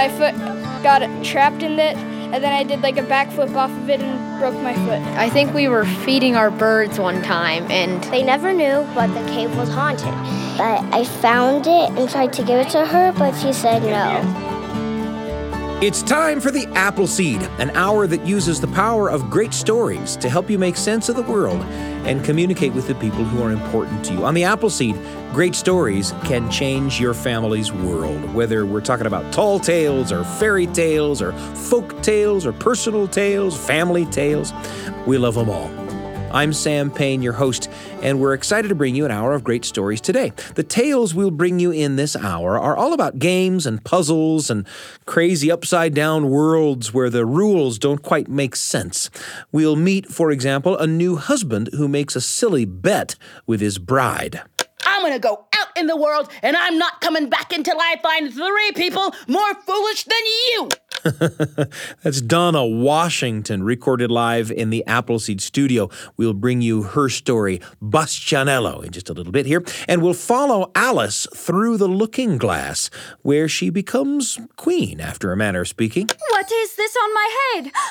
my foot got trapped in it, and then I did like a backflip off of it and broke my foot. I think we were feeding our birds one time, and they never knew, but the cave was haunted. But I found it and tried to give it to her, but she said no. It's time for the Appleseed, an hour that uses the power of great stories to help you make sense of the world and communicate with the people who are important to you. On the Appleseed, great stories can change your family's world, whether we're talking about tall tales or fairy tales or folk tales or personal tales, family tales. We love them all. I'm Sam Payne, your host, and we're excited to bring you an hour of great stories today. The tales we'll bring you in this hour are all about games and puzzles and crazy upside down worlds where the rules don't quite make sense. We'll meet, for example, a new husband who makes a silly bet with his bride. I'm gonna go out in the world and I'm not coming back until I find three people more foolish than you. That's Donna Washington, recorded live in the Appleseed studio. We'll bring you her story, Bastianello, in just a little bit here. And we'll follow Alice through the looking glass, where she becomes queen, after a manner of speaking. What is this on my head?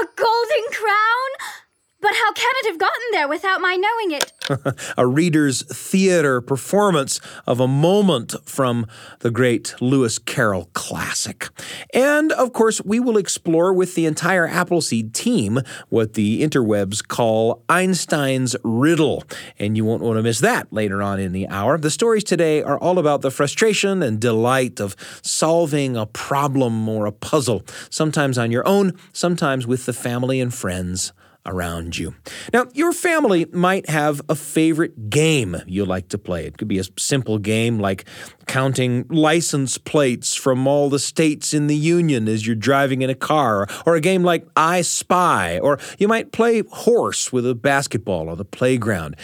A golden crown? But how can it have gotten there without my knowing it? a reader's theater performance of a moment from the great Lewis Carroll classic. And of course, we will explore with the entire Appleseed team what the interwebs call Einstein's riddle. And you won't want to miss that later on in the hour. The stories today are all about the frustration and delight of solving a problem or a puzzle, sometimes on your own, sometimes with the family and friends around you. Now, your family might have a favorite game you like to play. It could be a simple game like counting license plates from all the states in the Union as you're driving in a car, or a game like I Spy, or you might play horse with a basketball on the playground.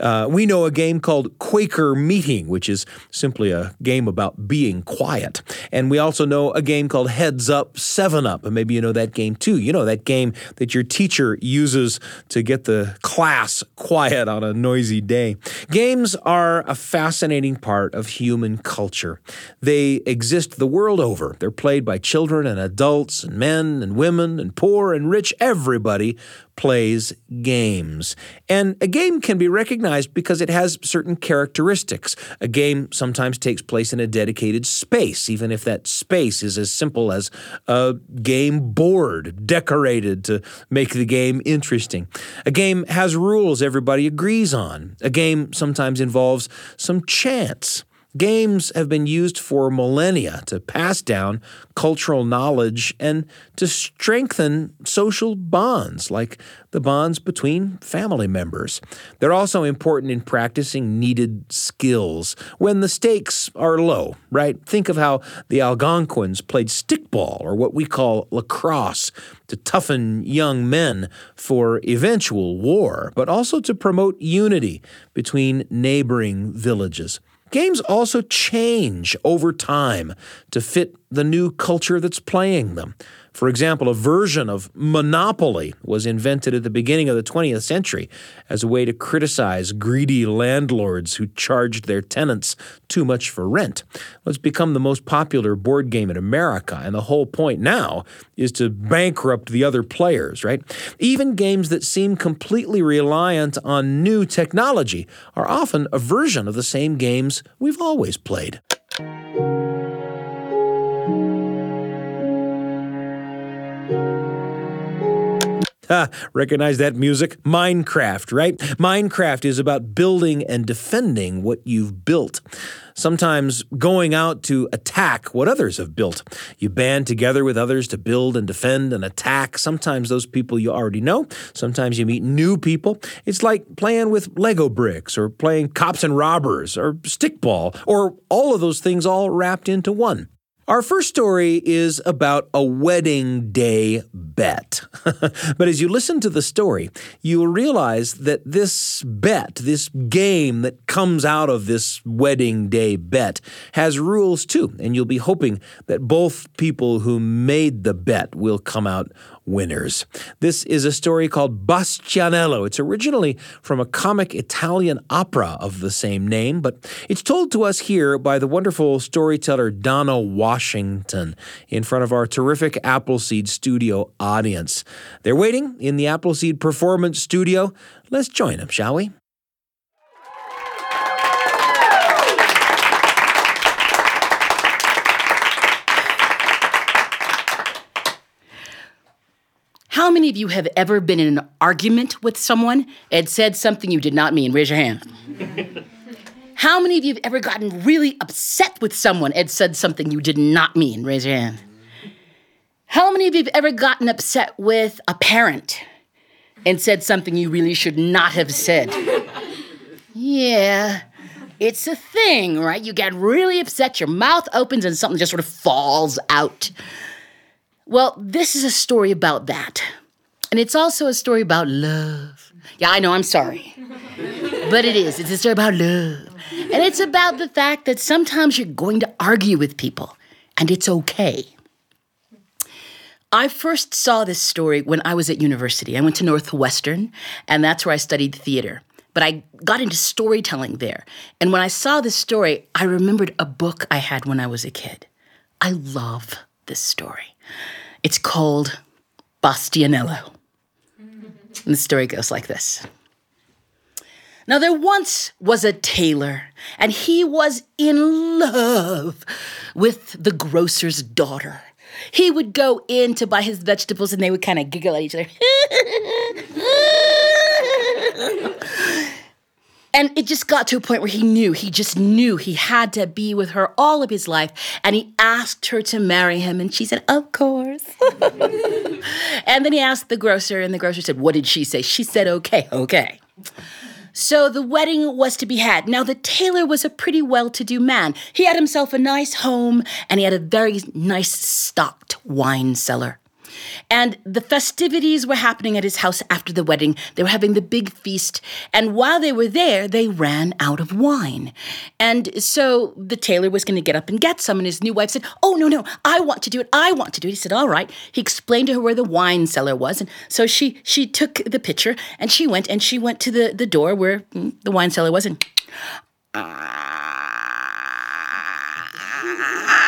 Uh, we know a game called Quaker Meeting, which is simply a game about being quiet. And we also know a game called Heads Up, Seven Up. And maybe you know that game too. You know that game that your teacher uses to get the class quiet on a noisy day. Games are a fascinating part of human culture. They exist the world over. They're played by children and adults and men and women and poor and rich. Everybody plays games. And a game can be recognized because it has certain characteristics. A game sometimes takes place in a dedicated space, even if that space is as simple as a game board decorated to make the game interesting. A game has rules everybody agrees on. A game sometimes involves some chance. Games have been used for millennia to pass down cultural knowledge and to strengthen social bonds, like the bonds between family members. They're also important in practicing needed skills when the stakes are low, right? Think of how the Algonquins played stickball, or what we call lacrosse, to toughen young men for eventual war, but also to promote unity between neighboring villages. Games also change over time to fit the new culture that's playing them. For example, a version of Monopoly was invented at the beginning of the 20th century as a way to criticize greedy landlords who charged their tenants too much for rent. Well, it's become the most popular board game in America, and the whole point now is to bankrupt the other players, right? Even games that seem completely reliant on new technology are often a version of the same games we've always played. recognize that music? Minecraft, right? Minecraft is about building and defending what you've built. Sometimes going out to attack what others have built. You band together with others to build and defend and attack. Sometimes those people you already know. Sometimes you meet new people. It's like playing with Lego bricks or playing cops and robbers or stickball or all of those things all wrapped into one. Our first story is about a wedding day bet. but as you listen to the story, you'll realize that this bet, this game that comes out of this wedding day bet, has rules too. And you'll be hoping that both people who made the bet will come out winners. This is a story called Bastianello. It's originally from a comic Italian opera of the same name, but it's told to us here by the wonderful storyteller Donna Washington in front of our terrific Appleseed Studio audience. They're waiting in the Appleseed Performance Studio. Let's join them, shall we? How many of you have ever been in an argument with someone and said something you did not mean? Raise your hand. How many of you have ever gotten really upset with someone and said something you did not mean? Raise your hand. How many of you have ever gotten upset with a parent and said something you really should not have said? Yeah, it's a thing, right? You get really upset, your mouth opens, and something just sort of falls out. Well, this is a story about that. And it's also a story about love. Yeah, I know, I'm sorry. but it is. It's a story about love. And it's about the fact that sometimes you're going to argue with people, and it's okay. I first saw this story when I was at university. I went to Northwestern, and that's where I studied theater. But I got into storytelling there. And when I saw this story, I remembered a book I had when I was a kid. I love this story. It's called Bastianello. And the story goes like this. Now, there once was a tailor, and he was in love with the grocer's daughter. He would go in to buy his vegetables, and they would kind of giggle at each other. And it just got to a point where he knew, he just knew he had to be with her all of his life. And he asked her to marry him. And she said, Of course. and then he asked the grocer, and the grocer said, What did she say? She said, Okay, okay. So the wedding was to be had. Now, the tailor was a pretty well to do man. He had himself a nice home, and he had a very nice stocked wine cellar. And the festivities were happening at his house after the wedding. They were having the big feast. And while they were there, they ran out of wine. And so the tailor was going to get up and get some. And his new wife said, Oh, no, no, I want to do it. I want to do it. He said, All right. He explained to her where the wine cellar was. And so she, she took the pitcher and she went and she went to the, the door where mm, the wine cellar was. And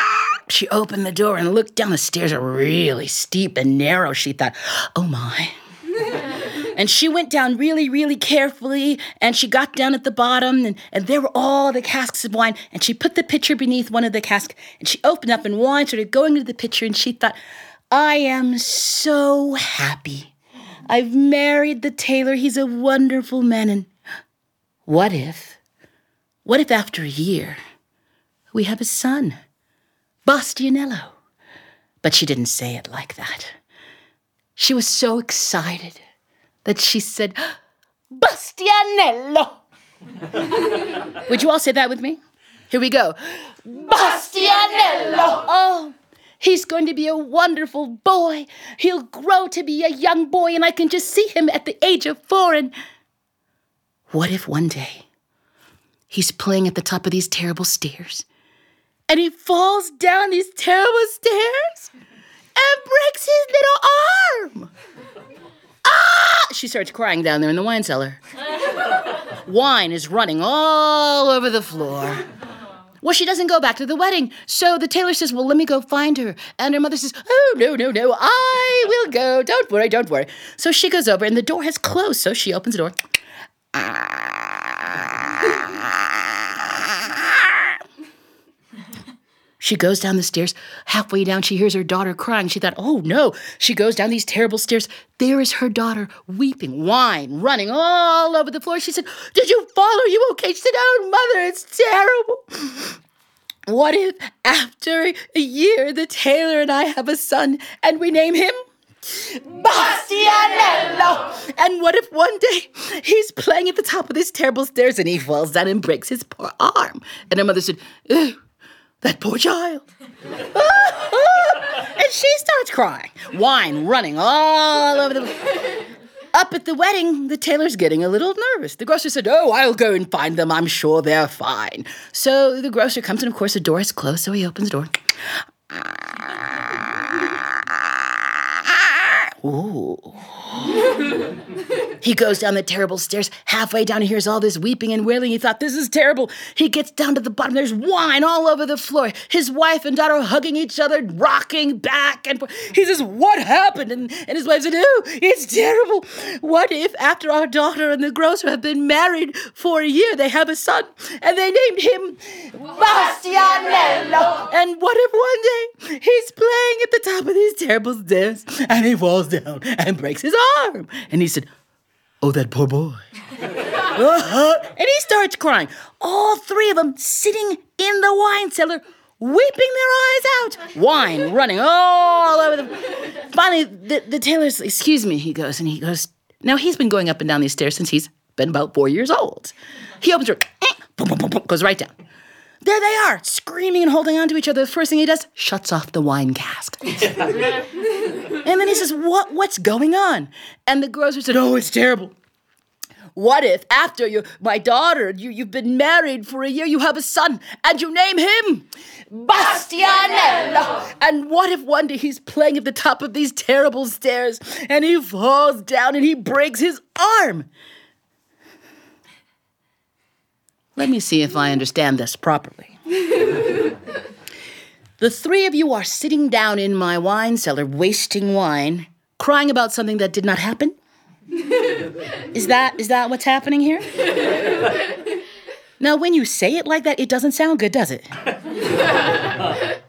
she opened the door and looked down. The stairs are really steep and narrow. She thought, oh my. and she went down really, really carefully, and she got down at the bottom, and, and there were all the casks of wine. And she put the pitcher beneath one of the casks, and she opened up, and wine started going into the pitcher, and she thought, I am so happy. I've married the tailor. He's a wonderful man. And what if, what if after a year, we have a son? Bastianello. But she didn't say it like that. She was so excited that she said, Bastianello. Would you all say that with me? Here we go. Bastianello. Oh, he's going to be a wonderful boy. He'll grow to be a young boy, and I can just see him at the age of four. And what if one day he's playing at the top of these terrible stairs and he falls down these terrible stairs and breaks his little arm. Ah! She starts crying down there in the wine cellar. Wine is running all over the floor. Well, she doesn't go back to the wedding. So the tailor says, Well, let me go find her. And her mother says, Oh, no, no, no, I will go. Don't worry, don't worry. So she goes over, and the door has closed. So she opens the door. She goes down the stairs. Halfway down, she hears her daughter crying. She thought, oh no. She goes down these terrible stairs. There is her daughter weeping, wine running all over the floor. She said, Did you fall? Are you okay? She said, Oh, mother, it's terrible. What if after a year the tailor and I have a son and we name him Bastianello. And what if one day he's playing at the top of these terrible stairs and he falls down and breaks his poor arm? And her mother said, Ew, that poor child. and she starts crying, wine running all over the. Up at the wedding, the tailor's getting a little nervous. The grocer said, Oh, I'll go and find them. I'm sure they're fine. So the grocer comes, and of course, the door is closed, so he opens the door. Ooh. he goes down the terrible stairs. Halfway down, he hears all this weeping and wailing. He thought, This is terrible. He gets down to the bottom. There's wine all over the floor. His wife and daughter hugging each other, rocking back and forth. He says, What happened? And, and his wife said, Oh, it's terrible. What if after our daughter and the grocer have been married for a year, they have a son and they named him Bastianello? And what if one day he's playing at the top of these terrible stairs and he falls down and breaks his arm? And he said, Oh, that poor boy. Uh-huh. And he starts crying. All three of them sitting in the wine cellar, weeping their eyes out. Wine running all over them. Finally, the, the tailor's, excuse me, he goes, and he goes, now he's been going up and down these stairs since he's been about four years old. He opens her, eh, goes right down. There they are, screaming and holding on to each other. The first thing he does, shuts off the wine cask. and then he says, What what's going on? And the grocer said, Oh, it's terrible. What if after you, my daughter, you, you've been married for a year, you have a son, and you name him Bastianello? And what if one day he's playing at the top of these terrible stairs and he falls down and he breaks his arm? Let me see if I understand this properly. the three of you are sitting down in my wine cellar, wasting wine, crying about something that did not happen? is that is that what's happening here? now, when you say it like that, it doesn't sound good, does it?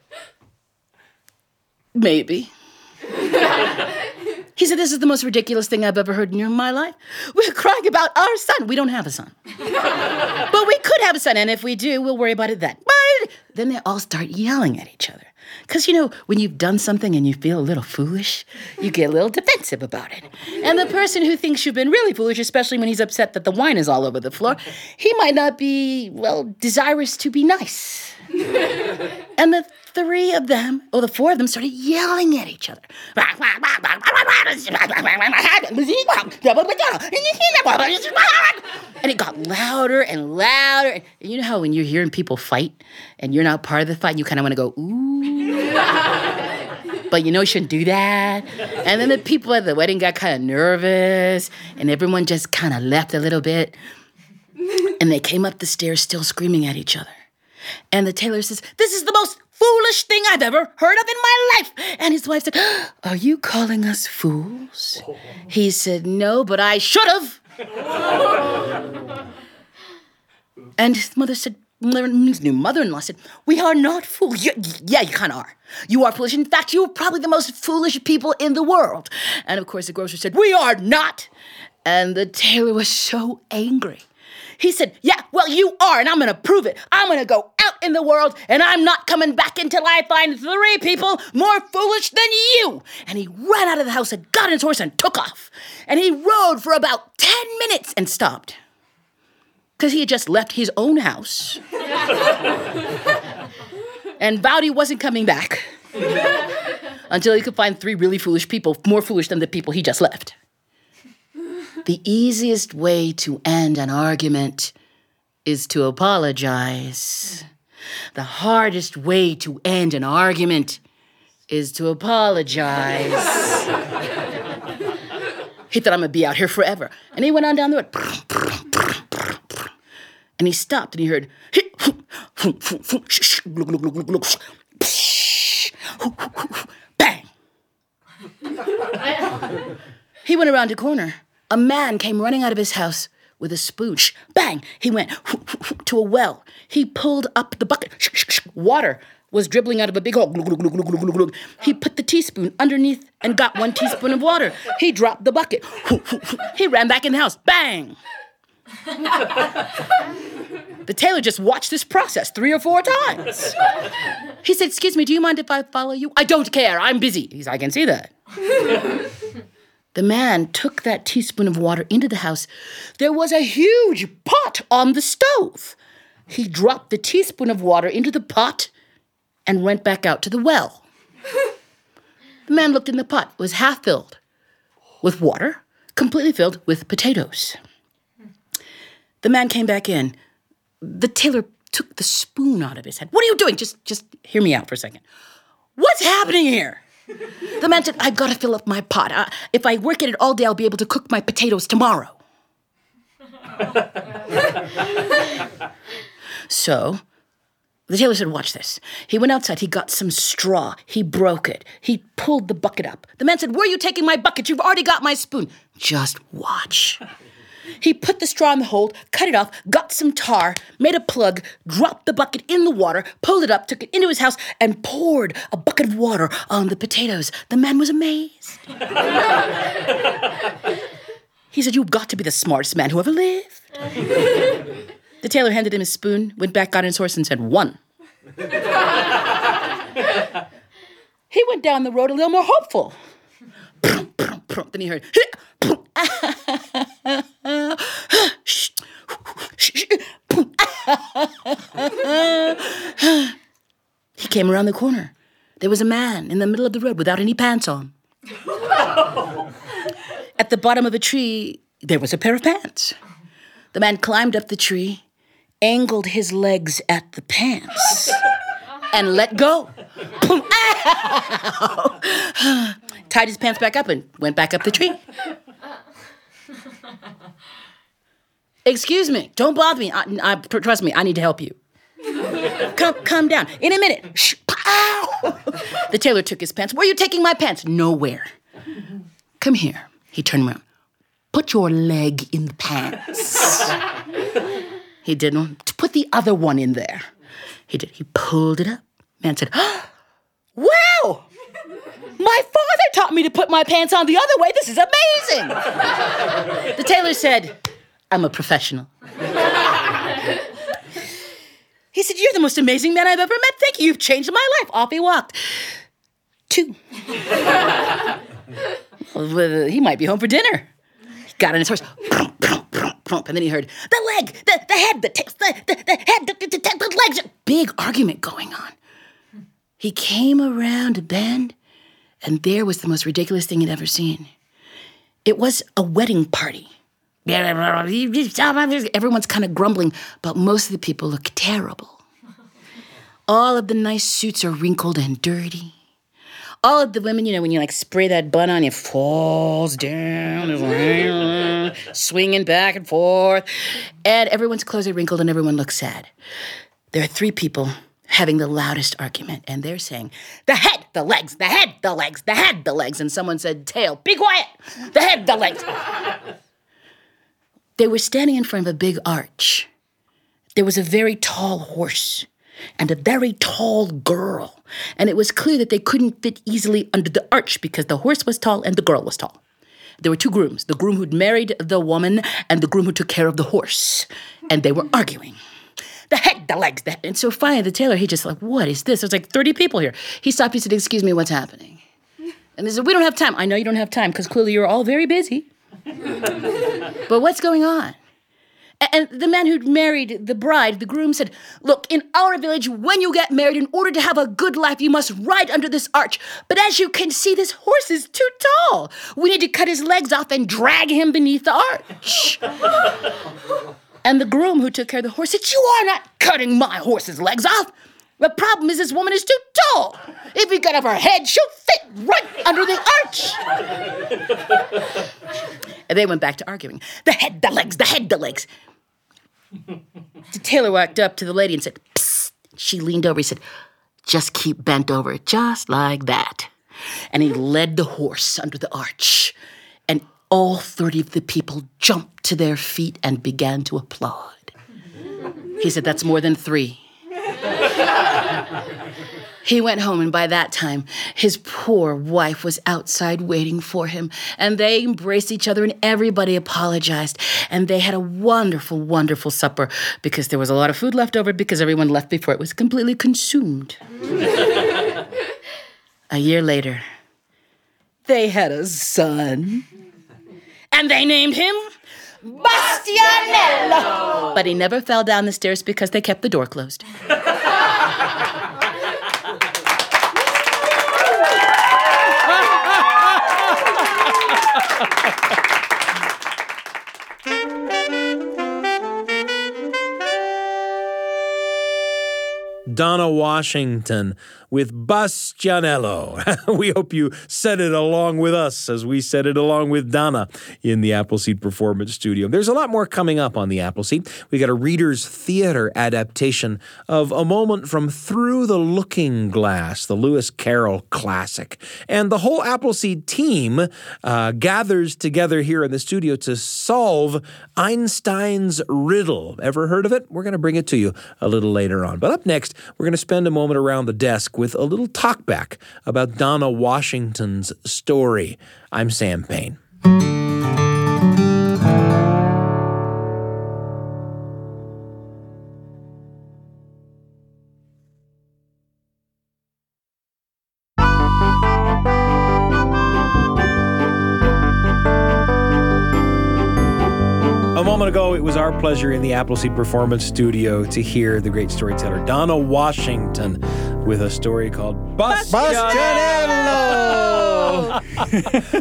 Maybe. He said, This is the most ridiculous thing I've ever heard in my life. We're crying about our son. We don't have a son. but we could have a son, and if we do, we'll worry about it then. But then they all start yelling at each other. Because, you know, when you've done something and you feel a little foolish, you get a little defensive about it. And the person who thinks you've been really foolish, especially when he's upset that the wine is all over the floor, he might not be, well, desirous to be nice. and the three of them, or the four of them, started yelling at each other. And it got louder and louder. And you know how when you're hearing people fight and you're not part of the fight, you kind of want to go, ooh. but you know you shouldn't do that. And then the people at the wedding got kind of nervous and everyone just kind of left a little bit. And they came up the stairs still screaming at each other. And the tailor says, This is the most foolish thing I've ever heard of in my life. And his wife said, Are you calling us fools? Oh. He said, No, but I should have. and his mother said, his new mother-in-law said, "We are not fools. Yeah, yeah you kind of are. You are foolish. In fact, you are probably the most foolish people in the world." And of course, the grocer said, "We are not." And the tailor was so angry. He said, Yeah, well, you are, and I'm gonna prove it. I'm gonna go out in the world, and I'm not coming back until I find three people more foolish than you. And he ran out of the house and got his horse and took off. And he rode for about 10 minutes and stopped. Because he had just left his own house and vowed he wasn't coming back until he could find three really foolish people, more foolish than the people he just left. The easiest way to end an argument is to apologize. The hardest way to end an argument is to apologize. he thought I'm gonna be out here forever. And he went on down the road. And he stopped and he heard bang. he went around a corner a man came running out of his house with a spoon. Shh, bang! He went to a well. He pulled up the bucket. Shh, shh, Water was dribbling out of a big hole. He put the teaspoon underneath and got one teaspoon of water. He dropped the bucket. He ran back in the house. Bang! the tailor just watched this process three or four times. He said, Excuse me, do you mind if I follow you? I don't care. I'm busy. He said, I can see that. The man took that teaspoon of water into the house. There was a huge pot on the stove. He dropped the teaspoon of water into the pot and went back out to the well. the man looked in the pot. It was half filled with water, completely filled with potatoes. The man came back in. The tailor took the spoon out of his head. What are you doing? Just just hear me out for a second. What's happening here? The man said, I've gotta fill up my pot. Uh, if I work at it all day, I'll be able to cook my potatoes tomorrow. so the tailor said, Watch this. He went outside, he got some straw, he broke it, he pulled the bucket up. The man said, Where are you taking my bucket? You've already got my spoon. Just watch. He put the straw in the hole, cut it off, got some tar, made a plug, dropped the bucket in the water, pulled it up, took it into his house, and poured a bucket of water on the potatoes. The man was amazed. he said, You've got to be the smartest man who ever lived. the tailor handed him his spoon, went back, got his horse, and said, One. he went down the road a little more hopeful. then he heard, he came around the corner. There was a man in the middle of the road without any pants on. At the bottom of a tree, there was a pair of pants. The man climbed up the tree, angled his legs at the pants, and let go. Tied his pants back up and went back up the tree. Excuse me, don't bother me. I, I, trust me, I need to help you. Come, calm down. In a minute. Shh, pow! The tailor took his pants. Where are you taking my pants? Nowhere. Come here. He turned around. Put your leg in the pants. he didn't. Put the other one in there. He did. He pulled it up. Man said, ah! Wow! My father taught me to put my pants on the other way. This is amazing. the tailor said, I'm a professional. he said, You're the most amazing man I've ever met. Thank you. You've changed my life. Off he walked. Two. he might be home for dinner. He got on his horse. And then he heard the leg, the, the head, the, t- the, the, the head, the, the, the, the legs. Big argument going on. He came around a bend, and there was the most ridiculous thing he'd ever seen. It was a wedding party. Everyone's kind of grumbling, but most of the people look terrible. All of the nice suits are wrinkled and dirty. All of the women, you know, when you like spray that bun on, it falls down, swinging back and forth. And everyone's clothes are wrinkled and everyone looks sad. There are three people having the loudest argument, and they're saying, The head, the legs, the head, the legs, the head, the legs. And someone said, Tail, be quiet, the head, the legs. They were standing in front of a big arch. There was a very tall horse and a very tall girl. And it was clear that they couldn't fit easily under the arch because the horse was tall and the girl was tall. There were two grooms the groom who'd married the woman and the groom who took care of the horse. And they were arguing. The head, the legs, the head. And so finally, the tailor, he just like, what is this? There's like 30 people here. He stopped, he said, excuse me, what's happening? And they said, we don't have time. I know you don't have time because clearly you're all very busy. but what's going on? And the man who'd married the bride, the groom, said, Look, in our village, when you get married, in order to have a good life, you must ride under this arch. But as you can see, this horse is too tall. We need to cut his legs off and drag him beneath the arch. and the groom who took care of the horse said, You are not cutting my horse's legs off. The problem is, this woman is too tall. If we cut off her head, she'll fit right under the arch. and they went back to arguing. The head, the legs, the head, the legs. The tailor walked up to the lady and said, Psst. She leaned over. He said, Just keep bent over, just like that. And he led the horse under the arch. And all 30 of the people jumped to their feet and began to applaud. He said, That's more than three. He went home, and by that time, his poor wife was outside waiting for him. And they embraced each other, and everybody apologized. And they had a wonderful, wonderful supper because there was a lot of food left over because everyone left before it was completely consumed. a year later, they had a son, and they named him Bastianello. But he never fell down the stairs because they kept the door closed. Donna Washington with Bastianello. we hope you said it along with us as we said it along with Donna in the Appleseed Performance Studio. There's a lot more coming up on the Appleseed. We got a Reader's Theater adaptation of A Moment from Through the Looking Glass, the Lewis Carroll classic. And the whole Appleseed team uh, gathers together here in the studio to solve Einstein's riddle. Ever heard of it? We're going to bring it to you a little later on. But up next, we're going to spend a moment around the desk with a little talkback about Donna Washington's story. I'm Sam Payne. A moment ago, it was our pleasure in the Appleseed Performance Studio to hear the great storyteller Donna Washington with a story called Bastianello.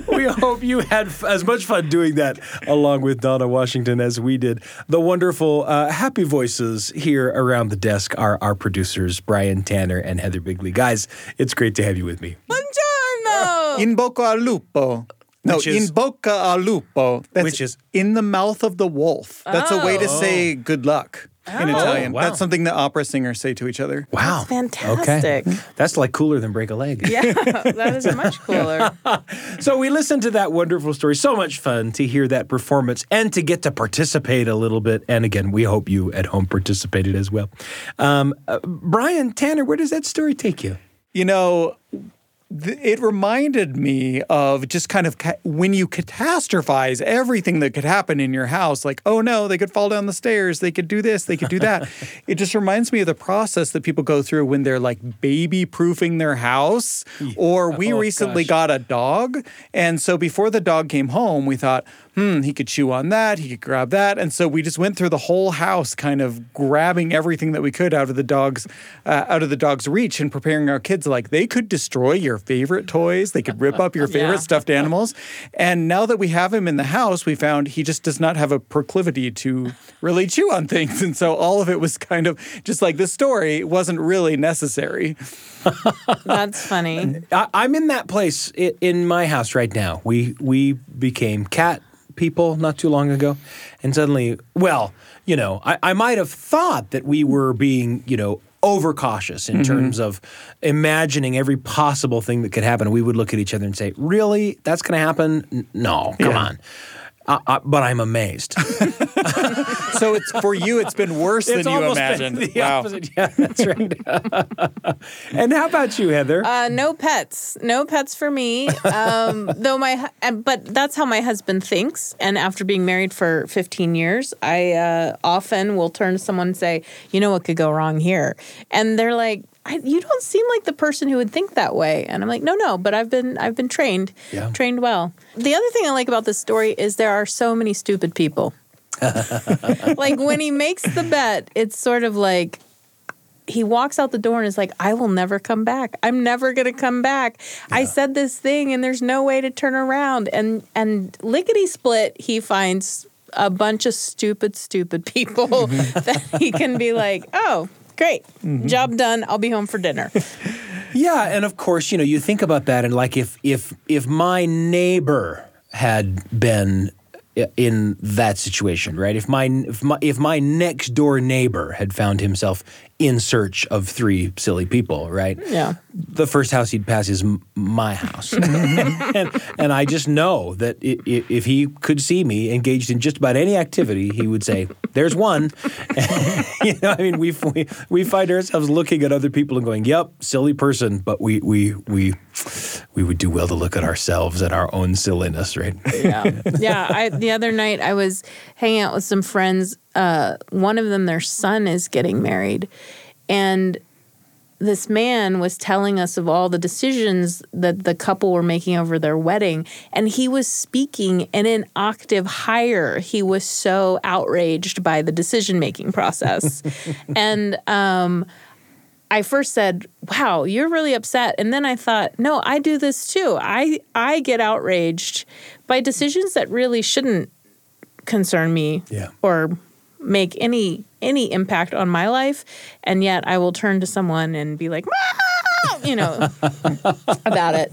we hope you had f- as much fun doing that along with Donna Washington as we did. The wonderful, uh, happy voices here around the desk are our producers, Brian Tanner and Heather Bigley. Guys, it's great to have you with me. Buongiorno. In bocca al lupo. No, Which is- in bocca al lupo. That's Which is- in the mouth of the wolf. That's a way to say good luck in Italian. wow. That's something that opera singers say to each other. Wow. That's fantastic. Okay. That's like cooler than break a leg. Yeah, that is much cooler. So we listened to that wonderful story. So much fun to hear that performance and to get to participate a little bit. And again, we hope you at home participated as well. Um, uh, Brian Tanner, where does that story take you? You know, th- it reminded me of just kind of ca- when you catastrophize everything that could happen in your house, like, oh no, they could fall down the stairs, they could do this, they could do that. it just reminds me of the process that people go through when they're like baby proofing their house. Or uh, we Oh, recently gosh. got a dog. And so before the dog came home, we thought, hmm, he could chew on that, he could grab that. And so we just went through the whole house, kind of grabbing everything that we could out of the dog's uh, out of the dog's reach and preparing our kids like they could destroy your favorite toys, they could rip up your favorite Yeah. stuffed animals. And now that we have him in the house, we found he just does not have a proclivity to really chew on things. And so all of it was kind of just like the story wasn't really necessary. That's funny. I, I'm in that place i- in my house right now. We we became cat people not too long ago, and suddenly, well, you know, I, I might have thought that we were being, you know. Overcautious in terms of imagining every possible thing that could happen. We would look at each other and say, "Really, that's going to happen? N- No, come on." Uh, uh, but I'm amazed. So it's for you, it's been worse than it's you almost imagined. been the Wow. opposite. Yeah, that's right. and how about you, Heather? Uh, no pets, no pets for me. Um, though my, but that's how my husband thinks. And after being married for 15 years, I uh, often will turn to someone and say, "You know what could go wrong here?" And they're like. I, you don't seem like the person who would think that way, and I'm like, no, no, but I've been, I've been trained, Yeah. trained well. The other thing I like about this story is there are so many stupid people. like when he makes the bet, it's sort of like he walks out the door and is like, I will never come back. I'm never gonna come back. I said this thing and there's no way to turn around. And and lickety split, he finds a bunch of stupid, stupid people mm-hmm. that he can be like, oh, great, mm-hmm. job done. I'll be home for dinner. Yeah, and of course, you know, you think about that, and like if if if my neighbor had been in that situation, right? If my if my if my next door neighbor had found himself in search of three silly people, right? Yeah. The first house he'd pass is m- my house, and and I just know that i- i- if he could see me engaged in just about any activity, he would say, "There's one." you know, I mean, we we we find ourselves looking at other people and going, "Yep, silly person," but we we we we would do well to look at ourselves and our own silliness, right? yeah. Yeah I, the other night i was hanging out with some friends uh, one of them their son is getting married and this man was telling us of all the decisions that the couple were making over their wedding and he was speaking in an octave higher. He was so outraged by the decision making process. And um I first said, "Wow, you're really upset." And then I thought, "No, I do this too. I I get outraged by decisions that really shouldn't concern me Yeah. or make any any impact on my life, and yet I will turn to someone and be like, "Mom," you know, about it.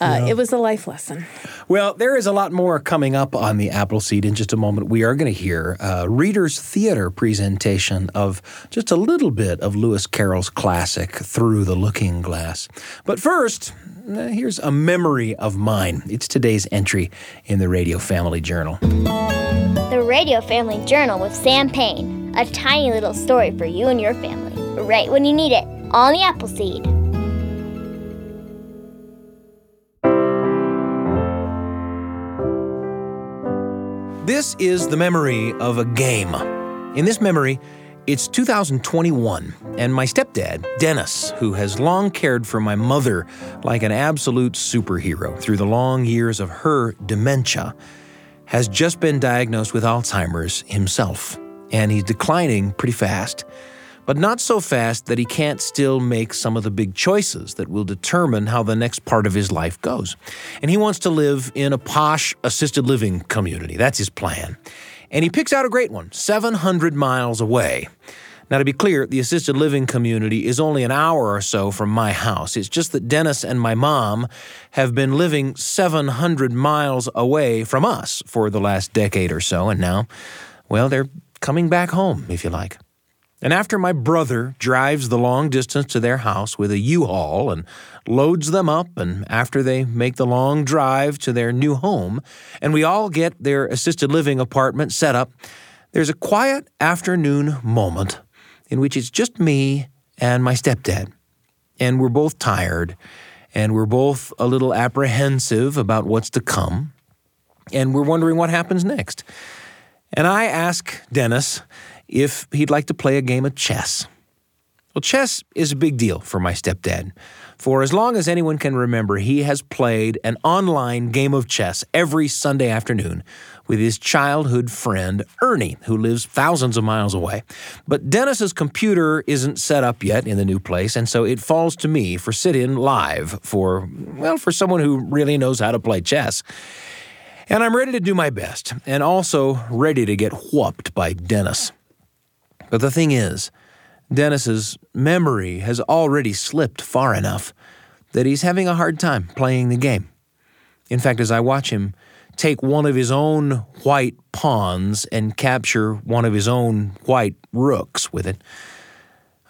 Uh, It was a life lesson. Well, there is a lot more coming up on the Appleseed in just a moment. We are going to hear a Reader's Theater presentation of just a little bit of Lewis Carroll's classic, Through the Looking Glass. But first, uh, here's a memory of mine. It's today's entry in the Radio Family Journal. The Radio Family Journal with Sam Payne. A tiny little story for you and your family. Right when you need it. On the Appleseed. This is the memory of a game. In this memory, it's 2021, and my stepdad, Dennis, who has long cared for my mother like an absolute superhero through the long years of her dementia, has just been diagnosed with Alzheimer's himself. And he's declining pretty fast, but not so fast that he can't still make some of the big choices that will determine how the next part of his life goes. And he wants to live in a posh assisted living community. That's his plan. And he picks out a great one, 700 miles away. Now, to be clear, the assisted living community is only an hour or so from my house. It's just that Dennis and my mom have been living 700 miles away from us for the last decade or so, and now, well, they're coming back home, if you like. And after my brother drives the long distance to their house with a U-Haul and loads them up, and after they make the long drive to their new home, and we all get their assisted living apartment set up, there's a quiet afternoon moment in which it's just me and my stepdad. And we're both tired, and we're both a little apprehensive about what's to come, and we're wondering what happens next. And I ask Dennis if he'd like to play a game of chess. Well, chess is a big deal for my stepdad. For as long as anyone can remember, he has played an online game of chess every Sunday afternoon with his childhood friend Ernie, who lives thousands of miles away. But Dennis's computer isn't set up yet in the new place, and so it falls to me for sit in live for, well, for someone who really knows how to play chess. And I'm ready to do my best, and also ready to get whooped by Dennis. But the thing is, Dennis's memory has already slipped far enough that he's having a hard time playing the game. In fact, as I watch him take one of his own white pawns and capture one of his own white rooks with it,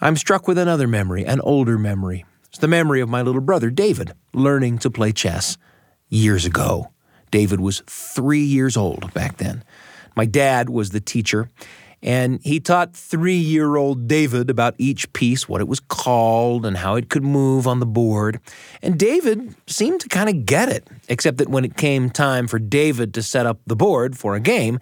I'm struck with another memory, an older memory. It's the memory of my little brother, David, learning to play chess years ago. David was three years old back then. My dad was the teacher, and he taught three year old David about each piece, what it was called, and how it could move on the board. And David seemed to kind of get it, except that when it came time for David to set up the board for a game,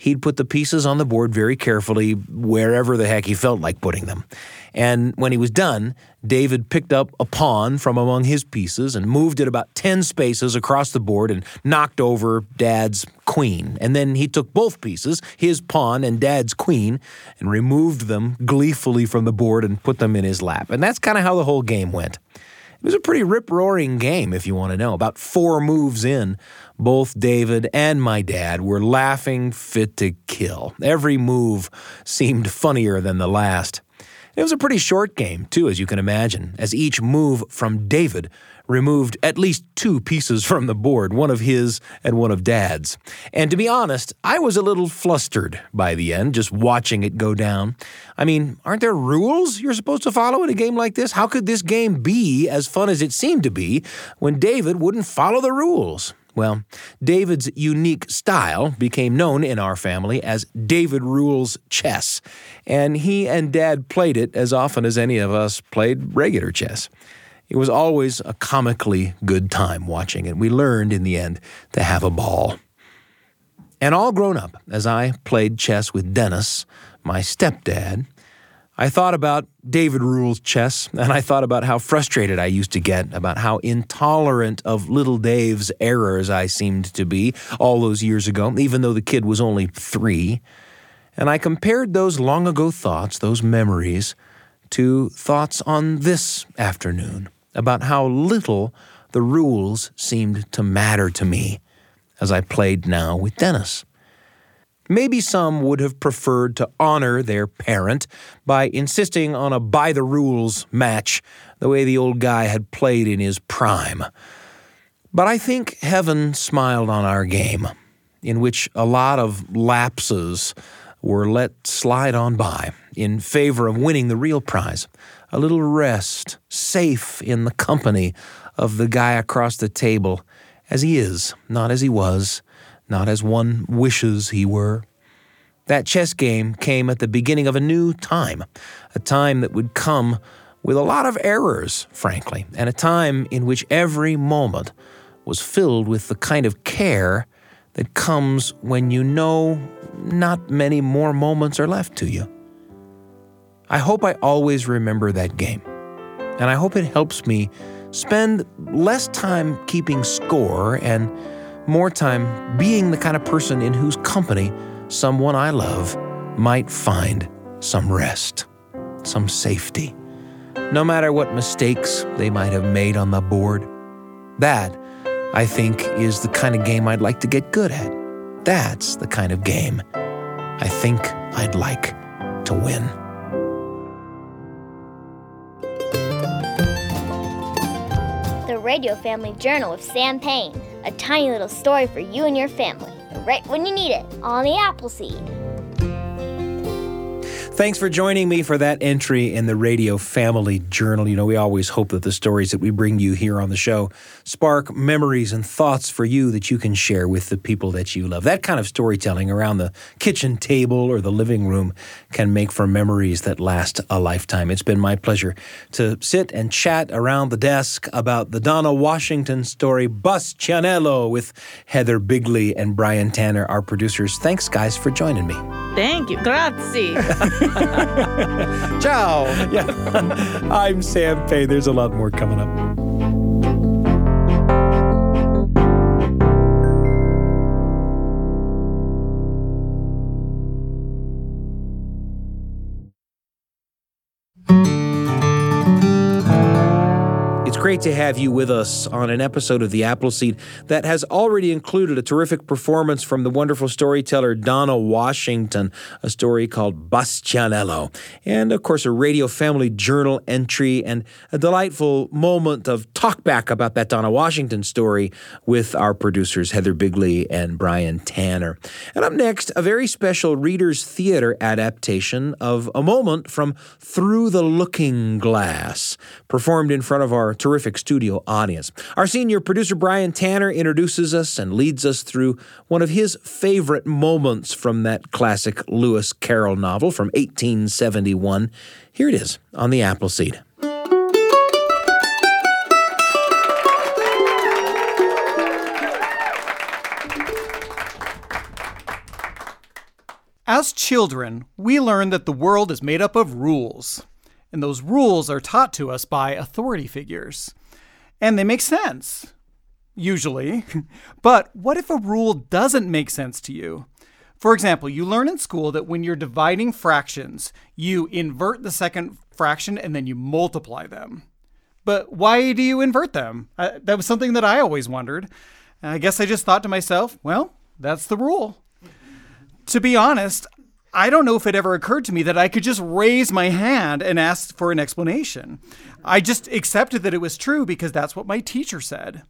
he'd put the pieces on the board very carefully wherever the heck he felt like putting them. And when he was done, David picked up a pawn from among his pieces and moved it about 10 spaces across the board and knocked over Dad's queen. And then he took both pieces, his pawn and Dad's queen, and removed them gleefully from the board and put them in his lap. And that's kind of how the whole game went. It was a pretty rip roaring game, if you want to know. About four moves in, both David and my dad were laughing fit to kill. Every move seemed funnier than the last. It was a pretty short game, too, as you can imagine, as each move from David removed at least two pieces from the board, one of his and one of Dad's. And to be honest, I was a little flustered by the end, just watching it go down. I mean, aren't there rules you're supposed to follow in a game like this? How could this game be as fun as it seemed to be when David wouldn't follow the rules? Well, David's unique style became known in our family as David Rules Chess, and he and Dad played it as often as any of us played regular chess. It was always a comically good time watching it. We learned in the end to have a ball. And all grown up, as I played chess with Dennis, my stepdad, I thought about David Rule's chess, and I thought about how frustrated I used to get, about how intolerant of little Dave's errors I seemed to be all those years ago, even though the kid was only three. And I compared those long ago thoughts, those memories, to thoughts on this afternoon about how little the rules seemed to matter to me as I played now with Dennis. Maybe some would have preferred to honor their parent by insisting on a by the rules match, the way the old guy had played in his prime. But I think heaven smiled on our game, in which a lot of lapses were let slide on by in favor of winning the real prize a little rest, safe in the company of the guy across the table, as he is, not as he was, not as one wishes he were. That chess game came at the beginning of a new time, a time that would come with a lot of errors, frankly, and a time in which every moment was filled with the kind of care that comes when you know not many more moments are left to you. I hope I always remember that game, and I hope it helps me spend less time keeping score and more time being the kind of person in whose company someone I love might find some rest, some safety, no matter what mistakes they might have made on the board. That, I think, is the kind of game I'd like to get good at. That's the kind of game I think I'd like to win. Radio Family Journal with Sam Payne. A tiny little story for you and your family, right when you need it, on the Appleseed. Thanks for joining me for that entry in the Radio Family Journal. You know, we always hope that the stories that we bring you here on the show spark memories and thoughts for you that you can share with the people that you love. That kind of storytelling around the kitchen table or the living room can make for memories that last a lifetime. It's been my pleasure to sit and chat around the desk about the Donna Washington story, Bastianello, with Heather Bigley and Brian Tanner, our producers. Thanks, guys, for joining me. Thank you. Grazie. Ciao. Yeah. I'm Sam Payne. There's a lot more coming up. Great to have you with us on an episode of The Appleseed that has already included a terrific performance from the wonderful storyteller Donna Washington, a story called Bastianello, and of course a Radio Family Journal entry and a delightful moment of talkback about that Donna Washington story with our producers Heather Bigley and Brian Tanner. And up next, a very special Reader's Theater adaptation of a moment from Through the Looking Glass, performed in front of our terrific studio audience. Our senior producer, Brian Tanner, introduces us and leads us through one of his favorite moments from that classic Lewis Carroll novel from 1871. Here it is on the Appleseed. As children, we learn that the world is made up of rules, and those rules are taught to us by authority figures. And they make sense, usually. but what if a rule doesn't make sense to you? For example, you learn in school that when you're dividing fractions, you invert the second fraction and then you multiply them. But why do you invert them? Uh, that was something that I always wondered. I guess I just thought to myself, well, that's the rule to be honest, I don't know if it ever occurred to me that I could just raise my hand and ask for an explanation. I just accepted that it was true because that's what my teacher said.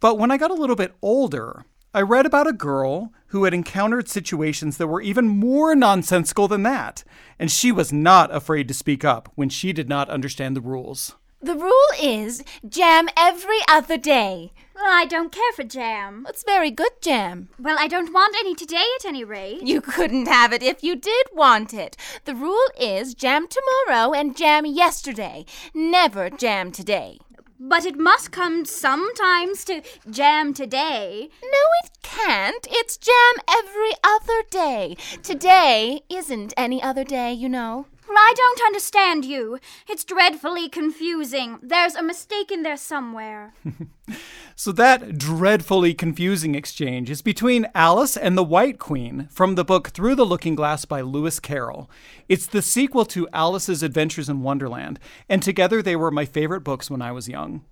But when I got a little bit older, I read about a girl who had encountered situations that were even more nonsensical than that, and she was not afraid to speak up when she did not understand the rules. The rule is jam every other day. Well, I don't care for jam. It's very good jam. Well, I don't want any today at any rate. You couldn't have it if you did want it. The rule is jam tomorrow and jam yesterday. Never jam today. But it must come sometimes to jam today. No, it can't. It's jam every other day. Today isn't any other day, you know. I don't understand you. It's dreadfully confusing. There's a mistake in there somewhere. So that dreadfully confusing exchange is between Alice and the White Queen from the book Through the Looking Glass by Lewis Carroll. It's the sequel to Alice's Adventures in Wonderland, and together they were my favorite books when I was young.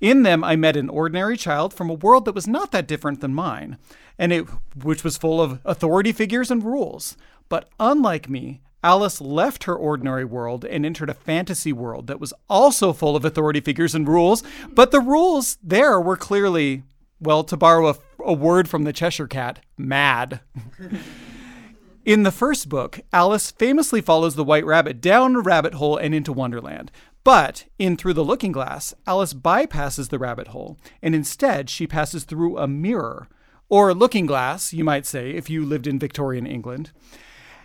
In them, I met an ordinary child from a world that was not that different than mine, and it which was full of authority figures and rules. But unlike me, Alice left her ordinary world and entered a fantasy world that was also full of authority figures and rules, but the rules there were clearly, well, to borrow a, a word from the Cheshire Cat, mad. In the first book, Alice famously follows the White Rabbit down a rabbit hole and into Wonderland. But in Through the Looking Glass, Alice bypasses the rabbit hole, and instead she passes through a mirror, or looking glass, you might say, if you lived in Victorian England.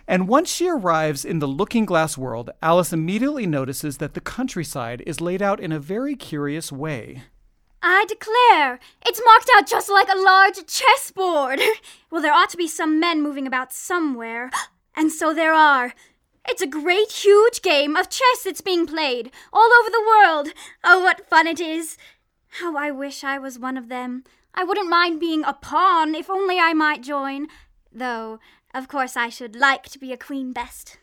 And once she arrives in the looking glass world, Alice immediately notices that the countryside is laid out in a very curious way. I declare, it's marked out just like a large chessboard. well, there ought to be some men moving about somewhere. And so there are. It's a great, huge game of chess that's being played all over the world. Oh, what fun it is! How I wish I was one of them. I wouldn't mind being a pawn if only I might join. Though, of course, I should like to be a queen best.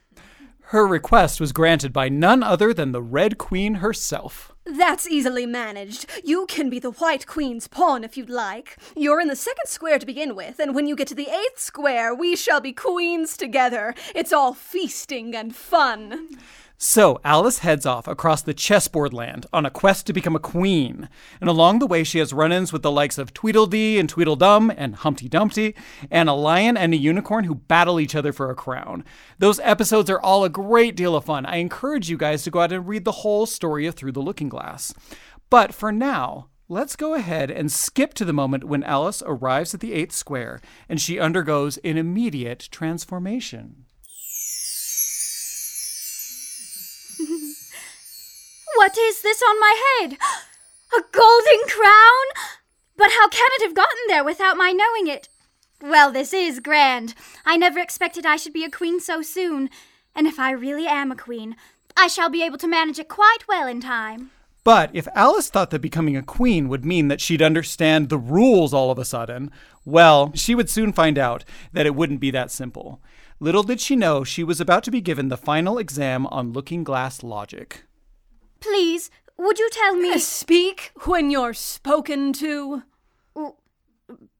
Her request was granted by none other than the Red Queen herself. That's easily managed. You can be the White Queen's pawn if you'd like. You're in the second square to begin with, and when you get to the eighth square, we shall be queens together. It's all feasting and fun. So Alice heads off across the chessboard land on a quest to become a queen. And along the way, she has run ins with the likes of Tweedledee and Tweedledum and Humpty Dumpty, and a lion and a unicorn who battle each other for a crown. Those episodes are all a great deal of fun. I encourage you guys to go out and read the whole story of Through the Looking Glass. But for now, Let's go ahead and skip to the moment when Alice arrives at the eighth square and she undergoes an immediate transformation. What is this on my head? A golden crown? But how can it have gotten there without my knowing it? Well, this is grand. I never expected I should be a queen so soon. And if I really am a queen, I shall be able to manage it quite well in time. But if Alice thought that becoming a queen would mean that she'd understand the rules all of a sudden, well, she would soon find out that it wouldn't be that simple. Little did she know she was about to be given the final exam on looking glass logic. Please, would you tell me? Speak when you're spoken to.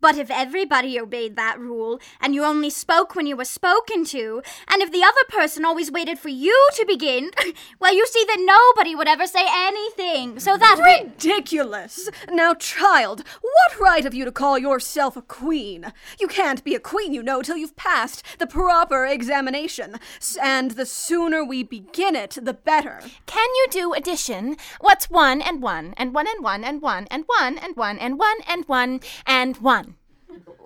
But if everybody obeyed that rule, and you only spoke when you were spoken to, and if the other person always waited for you to begin, well, you see that nobody would ever say anything. So that. Ridiculous! Now, child, what right have you to call yourself a queen? You can't be a queen, you know, till you've passed the proper examination. And the sooner we begin it, the better. Can you do addition? What's one and one, and one and one, and one and one, and one and one, and one and one?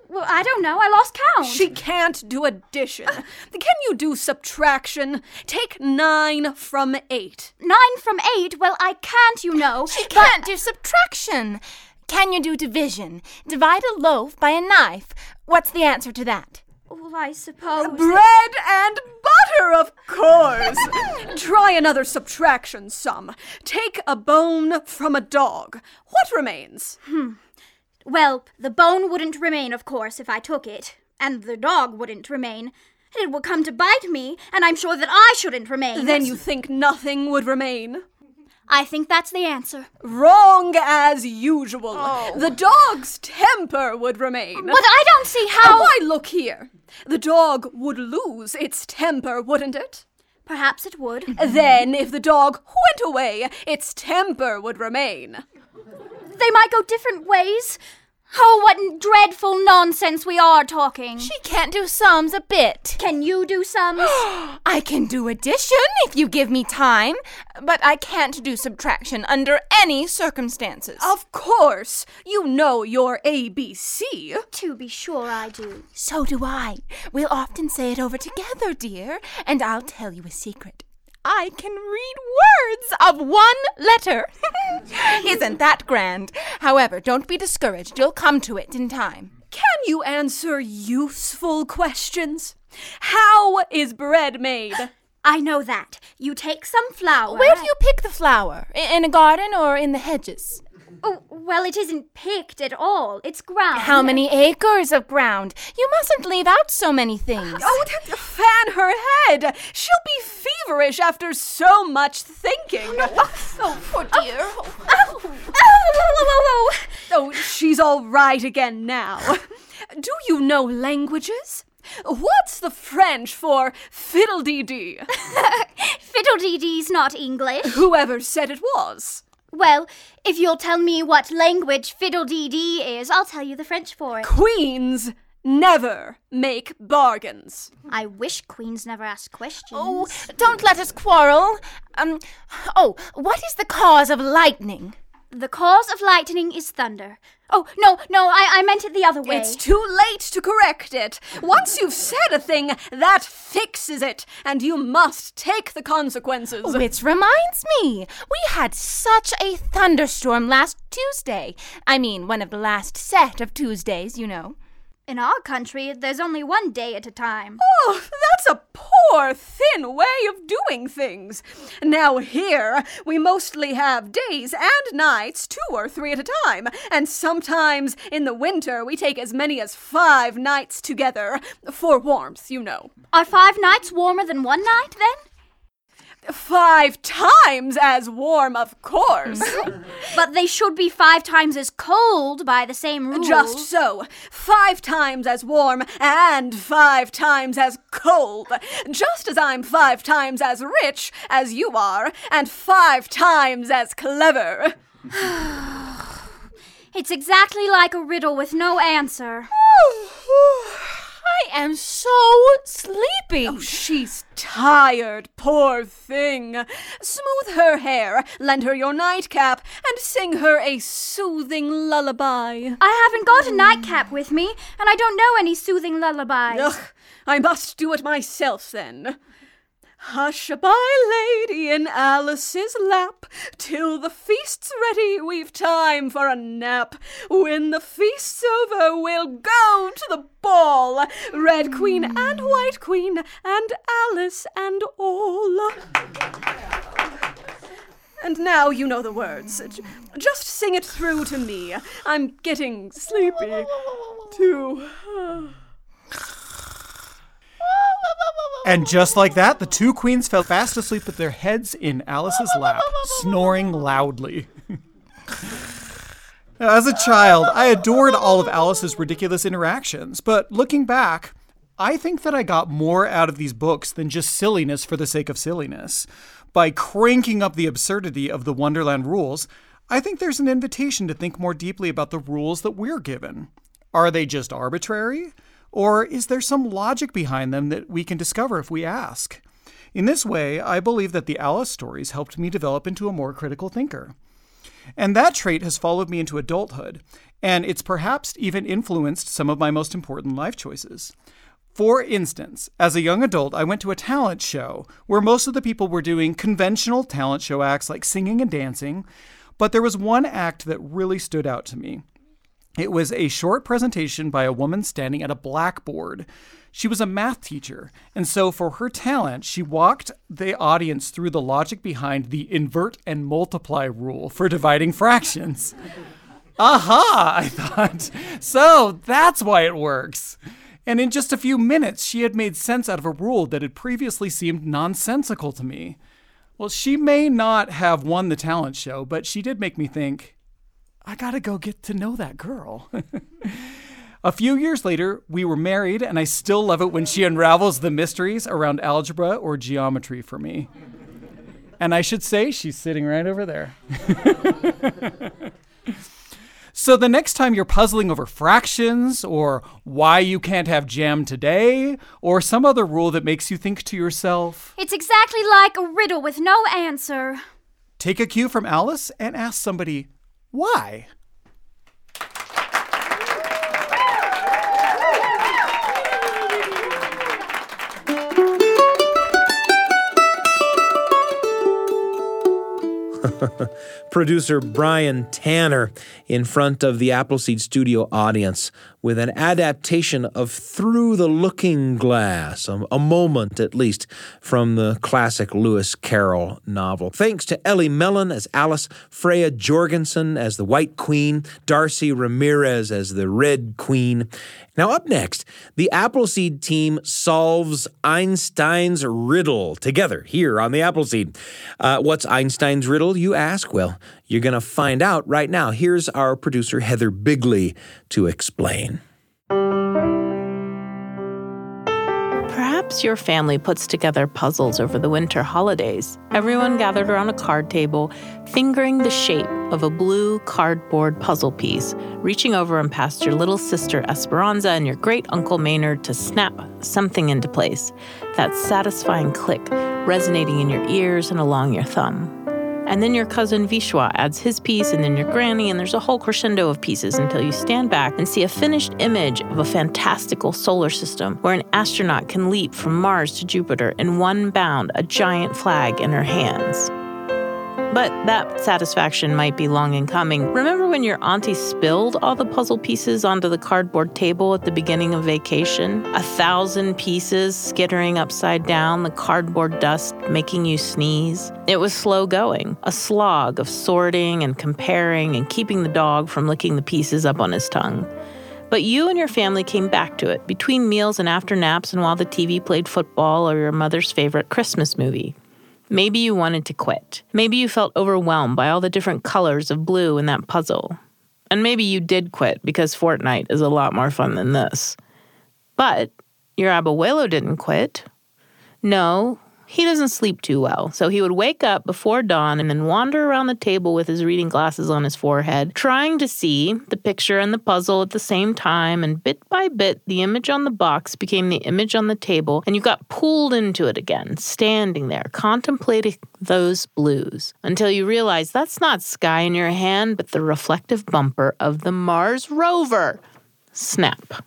Well, I don't know. I lost count. She can't do addition. Can you do subtraction? Take nine from eight. Nine from eight? Well, I can't, you know. She can't do subtraction. Can you do division? Divide a loaf by a knife. What's the answer to that? Well, I suppose. Bread and butter, of course. Try another subtraction sum. Take a bone from a dog. What remains? Hmm. Well, the bone wouldn't remain, of course, if I took it, and the dog wouldn't remain. It would come to bite me, and I'm sure that I shouldn't remain. Then you think nothing would remain? I think that's the answer. Wrong as usual. Oh. The dog's temper would remain. But I don't see how. Why, look here. The dog would lose its temper, wouldn't it? Perhaps it would. Then, if the dog went away, its temper would remain. They might go different ways. Oh, what dreadful nonsense we are talking. She can't do sums a bit. Can you do sums? I can do addition if you give me time, but I can't do subtraction under any circumstances. Of course. You know your ABC. To be sure I do. So do I. We'll often say it over together, dear, and I'll tell you a secret. I can read words of one letter. Isn't that grand? However, don't be discouraged. You'll come to it in time. Can you answer useful questions? How is bread made? I know that. You take some flour. Where do you pick the flour? In a garden or in the hedges? Oh, well, it isn't picked at all. It's ground. How many acres of ground? You mustn't leave out so many things. Oh, fan her head. She'll be feverish after so much thinking. oh, poor oh. dear. Oh. Oh. oh, oh, she's all right again now. Do you know languages? What's the French for fiddle-dee-dee? Fiddle-dee-dee's not English. Whoever said it was? Well, if you'll tell me what language fiddle-dee-dee is, I'll tell you the French for it. Queens never make bargains. I wish queens never asked questions. Oh, don't let us quarrel. Um, oh, what is the cause of lightning? The cause of lightning is thunder. Oh, no, no, I, I meant it the other way. It's too late to correct it. Once you've said a thing, that fixes it, and you must take the consequences. Oh, Which reminds me, we had such a thunderstorm last Tuesday. I mean, one of the last set of Tuesdays, you know. In our country, there's only one day at a time. Oh, that's a poor, thin way of doing things. Now, here, we mostly have days and nights, two or three at a time, and sometimes in the winter we take as many as five nights together. For warmth, you know. Are five nights warmer than one night, then? Five times as warm, of course. but they should be five times as cold by the same rule. Just so. Five times as warm and five times as cold. Just as I'm five times as rich as you are, and five times as clever. it's exactly like a riddle with no answer. Oh, I am so sleepy. Oh, she's tired, poor thing. Smooth her hair, lend her your nightcap, and sing her a soothing lullaby. I haven't got a nightcap with me, and I don't know any soothing lullabies. Ugh, I must do it myself then. Hush-a-bye, lady, in Alice's lap. Till the feast's ready, we've time for a nap. When the feast's over, we'll go to the ball. Red Queen and White Queen and Alice and all. And now you know the words. Just sing it through to me. I'm getting sleepy, too. And just like that, the two queens fell fast asleep with their heads in Alice's lap, snoring loudly. As a child, I adored all of Alice's ridiculous interactions, but looking back, I think that I got more out of these books than just silliness for the sake of silliness. By cranking up the absurdity of the Wonderland rules, I think there's an invitation to think more deeply about the rules that we're given. Are they just arbitrary? Or is there some logic behind them that we can discover if we ask? In this way, I believe that the Alice stories helped me develop into a more critical thinker. And that trait has followed me into adulthood, and it's perhaps even influenced some of my most important life choices. For instance, as a young adult, I went to a talent show where most of the people were doing conventional talent show acts like singing and dancing, but there was one act that really stood out to me. It was a short presentation by a woman standing at a blackboard. She was a math teacher, and so for her talent, she walked the audience through the logic behind the invert and multiply rule for dividing fractions. Aha, I thought. So that's why it works. And in just a few minutes, she had made sense out of a rule that had previously seemed nonsensical to me. Well, she may not have won the talent show, but she did make me think I gotta go get to know that girl. a few years later, we were married, and I still love it when she unravels the mysteries around algebra or geometry for me. And I should say, she's sitting right over there. so the next time you're puzzling over fractions, or why you can't have jam today, or some other rule that makes you think to yourself, It's exactly like a riddle with no answer. take a cue from Alice and ask somebody, why? Producer Brian Tanner in front of the Appleseed Studio audience with an adaptation of Through the Looking Glass, a, moment at least from the classic Lewis Carroll novel. Thanks to Ellie Mellon as Alice, Freya Jorgensen as the White Queen, Darcy Ramirez as the Red Queen. Now, up next, the Appleseed team solves Einstein's riddle together here on the Appleseed. Uh, what's Einstein's riddle, you ask? Well, you're going to find out right now. Here's our producer, Heather Bigley, to explain. Perhaps your family puts together puzzles over the winter holidays. Everyone gathered around a card table, fingering the shape of a blue cardboard puzzle piece, reaching over and past your little sister Esperanza and your great uncle Maynard to snap something into place. That satisfying click resonating in your ears and along your thumb. And then your cousin Vishwa adds his piece, and then your granny, and there's a whole crescendo of pieces until you stand back and see a finished image of a fantastical solar system where an astronaut can leap from Mars to Jupiter in one bound, a giant flag in her hands. But that satisfaction might be long in coming. Remember when your auntie spilled all the puzzle pieces onto the cardboard table at the beginning of vacation? A thousand pieces skittering upside down, the cardboard dust making you sneeze. It was slow going, a slog of sorting and comparing and keeping the dog from licking the pieces up on his tongue. But you and your family came back to it between meals and after naps and while the TV played football or your mother's favorite Christmas movie. Maybe you wanted to quit. Maybe you felt overwhelmed by all the different colors of blue in that puzzle. And maybe you did quit because Fortnite is a lot more fun than this. But your abuelo didn't quit. No, he doesn't sleep too well, so he would wake up before dawn and then wander around the table with his reading glasses on his forehead, trying to see the picture and the puzzle at the same time. And bit by bit, the image on the box became the image on the table, and you got pulled into it again, standing there, contemplating those blues, until you realize that's not sky in your hand, but the reflective bumper of the Mars rover. Snap.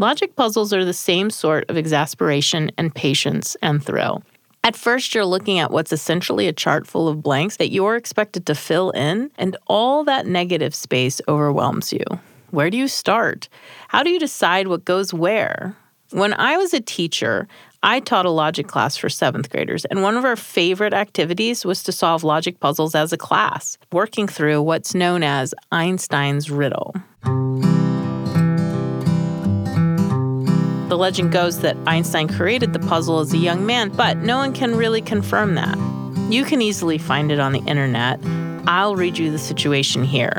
Logic puzzles are the same sort of exasperation and patience and thrill. At first, you're looking at what's essentially a chart full of blanks that you're expected to fill in, and all that negative space overwhelms you. Where do you start? How do you decide what goes where? When I was a teacher, I taught a logic class for seventh graders, and one of our favorite activities was to solve logic puzzles as a class, working through what's known as Einstein's riddle. The legend goes that Einstein created the puzzle as a young man, but no one can really confirm that. You can easily find it on the internet. I'll read you the situation here.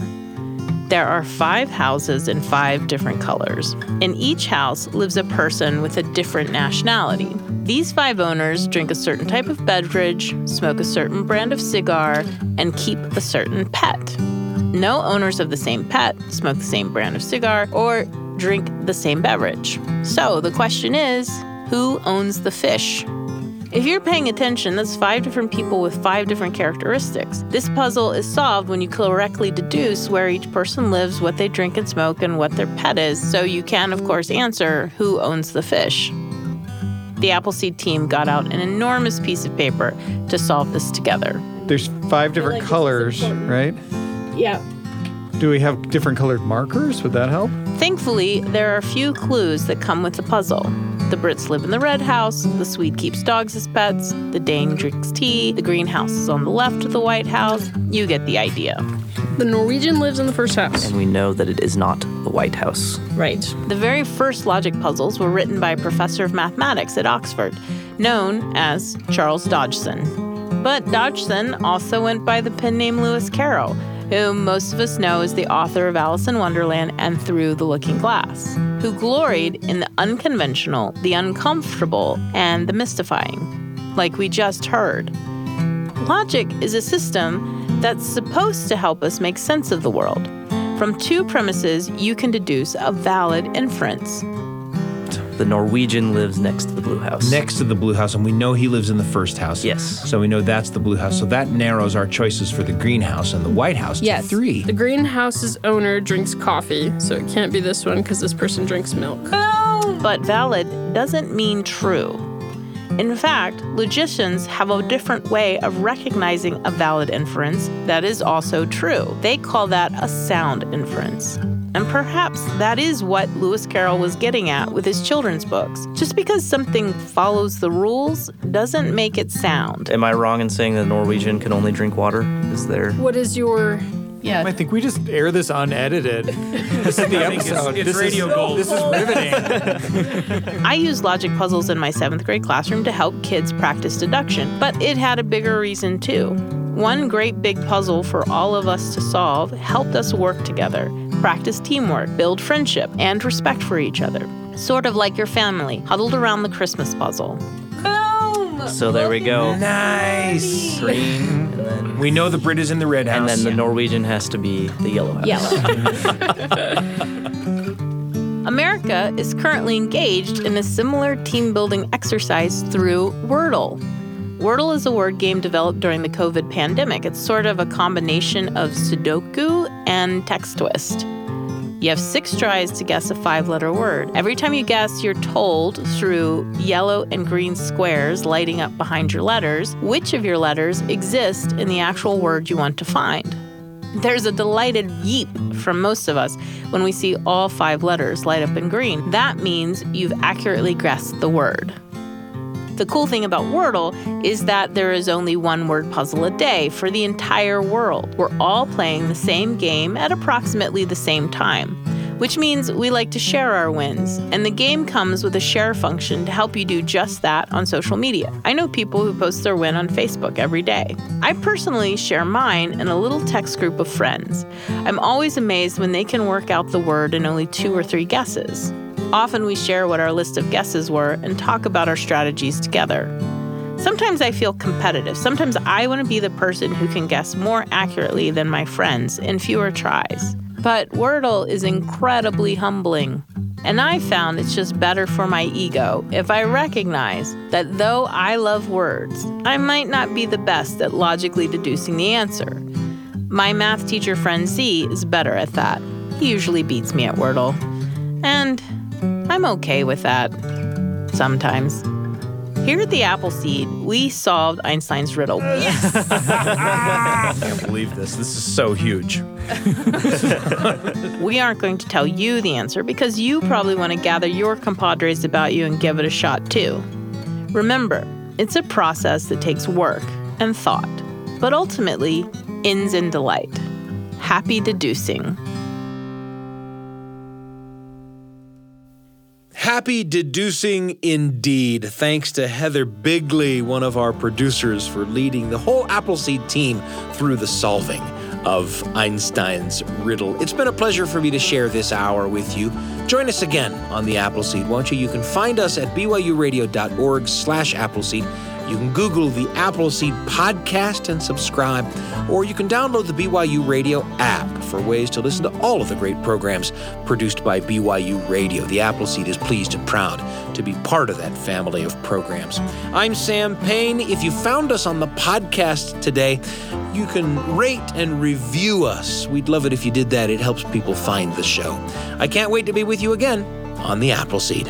There are five houses in five different colors. In each house lives a person with a different nationality. These five owners drink a certain type of beverage, smoke a certain brand of cigar, and keep a certain pet. No owners of the same pet smoke the same brand of cigar or drink the same beverage. So the question is who owns the fish? If you're paying attention, that's five different people with five different characteristics. This puzzle is solved when you correctly deduce where each person lives, what they drink and smoke, and what their pet is, so you can, of course, answer who owns the fish. The Appleseed team got out an enormous piece of paper to solve this together. There's five different colors, right? Yeah. Do we have different colored markers? Would that help? Thankfully, there are a few clues that come with the puzzle. The Brits live in the red house, the Swede keeps dogs as pets, the Dane drinks tea, the greenhouse is on the left of the White House. You get the idea. The Norwegian lives in the first house. And we know that it is not the White House. Right. The very first logic puzzles were written by a professor of mathematics at Oxford, known as Charles Dodgson. But Dodgson also went by the pen name Lewis Carroll, whom most of us know as the author of Alice in Wonderland and Through the Looking Glass, who gloried in the unconventional, the uncomfortable, and the mystifying, like we just heard. Logic is a system that's supposed to help us make sense of the world. From two premises, you can deduce a valid inference. The Norwegian lives next to the Blue House. Next to the Blue House, and we know he lives in the first house. Yes. So we know that's the Blue House. So that narrows our choices for the Greenhouse and the White House Yes. to three. The greenhouse's owner drinks coffee, so it can't be this one because this person drinks milk. But valid doesn't mean true. In fact, logicians have a different way of recognizing a valid inference that is also true. They call that a sound inference. And perhaps that is what Lewis Carroll was getting at with his children's books. Just because something follows the rules doesn't make it sound. Am I wrong in saying that Norwegian can only drink water? Is there? What is your. Yeah. I think we just air this unedited. this is the I think it's- episode. it's this radio is, gold. This is riveting. I used logic puzzles in my seventh grade classroom to help kids practice deduction, but it had a bigger reason too. One great big puzzle for all of us to solve helped us work together, practice teamwork, build friendship, and respect for each other. Sort of like your family, huddled around the Christmas puzzle. Boom! So there we go. Nice. Green, and then We know the Brit is in the red house. and then the Norwegian has to be the yellow house. America is currently engaged in a similar team building exercise through Wordle. Wordle is a word game developed during the COVID pandemic. It's sort of a combination of Sudoku and Text Twist. You have six tries to guess a five letter word. Every time you guess, you're told through yellow and green squares lighting up behind your letters which of your letters exist in the actual word you want to find. There's a delighted yeep from most of us when we see all five letters light up in green. That means you've accurately guessed the word. The cool thing about Wordle is that there is only one word puzzle a day for the entire world. We're all playing the same game at approximately the same time, which means we like to share our wins. And the game comes with a share function to help you do just that on social media. I know people who post their win on Facebook every day. I personally share mine in a little text group of friends. I'm always amazed when they can work out the word in only two or three guesses. Often we share what our list of guesses were and talk about our strategies together. Sometimes I feel competitive. Sometimes I want to be the person who can guess more accurately than my friends in fewer tries. But Wordle is incredibly humbling. And I found it's just better for my ego if I recognize that though I love words, I might not be the best at logically deducing the answer. My math teacher friend Z is better at that. He usually beats me at Wordle. And I'm okay with that. Sometimes. Here at the Appleseed, we solved Einstein's riddle. I can't believe this. This is so huge. we aren't going to tell you the answer because you probably want to gather your compadres about you and give it a shot too. Remember, it's a process that takes work and thought, but ultimately ends in delight. Happy deducing. Happy deducing indeed. Thanks to Heather Bigley, one of our producers, for leading the whole Appleseed team through the solving of Einstein's riddle. It's been a pleasure for me to share this hour with you. Join us again on the Appleseed, won't you? You can find us at byuradio.org slash Appleseed. You can Google the Appleseed podcast and subscribe, or you can download the BYU Radio app for ways to listen to all of the great programs produced by BYU Radio. The Appleseed is pleased and proud to be part of that family of programs. I'm Sam Payne. If you found us on the podcast today, you can rate and review us. We'd love it if you did that. It helps people find the show. I can't wait to be with you again on the Appleseed.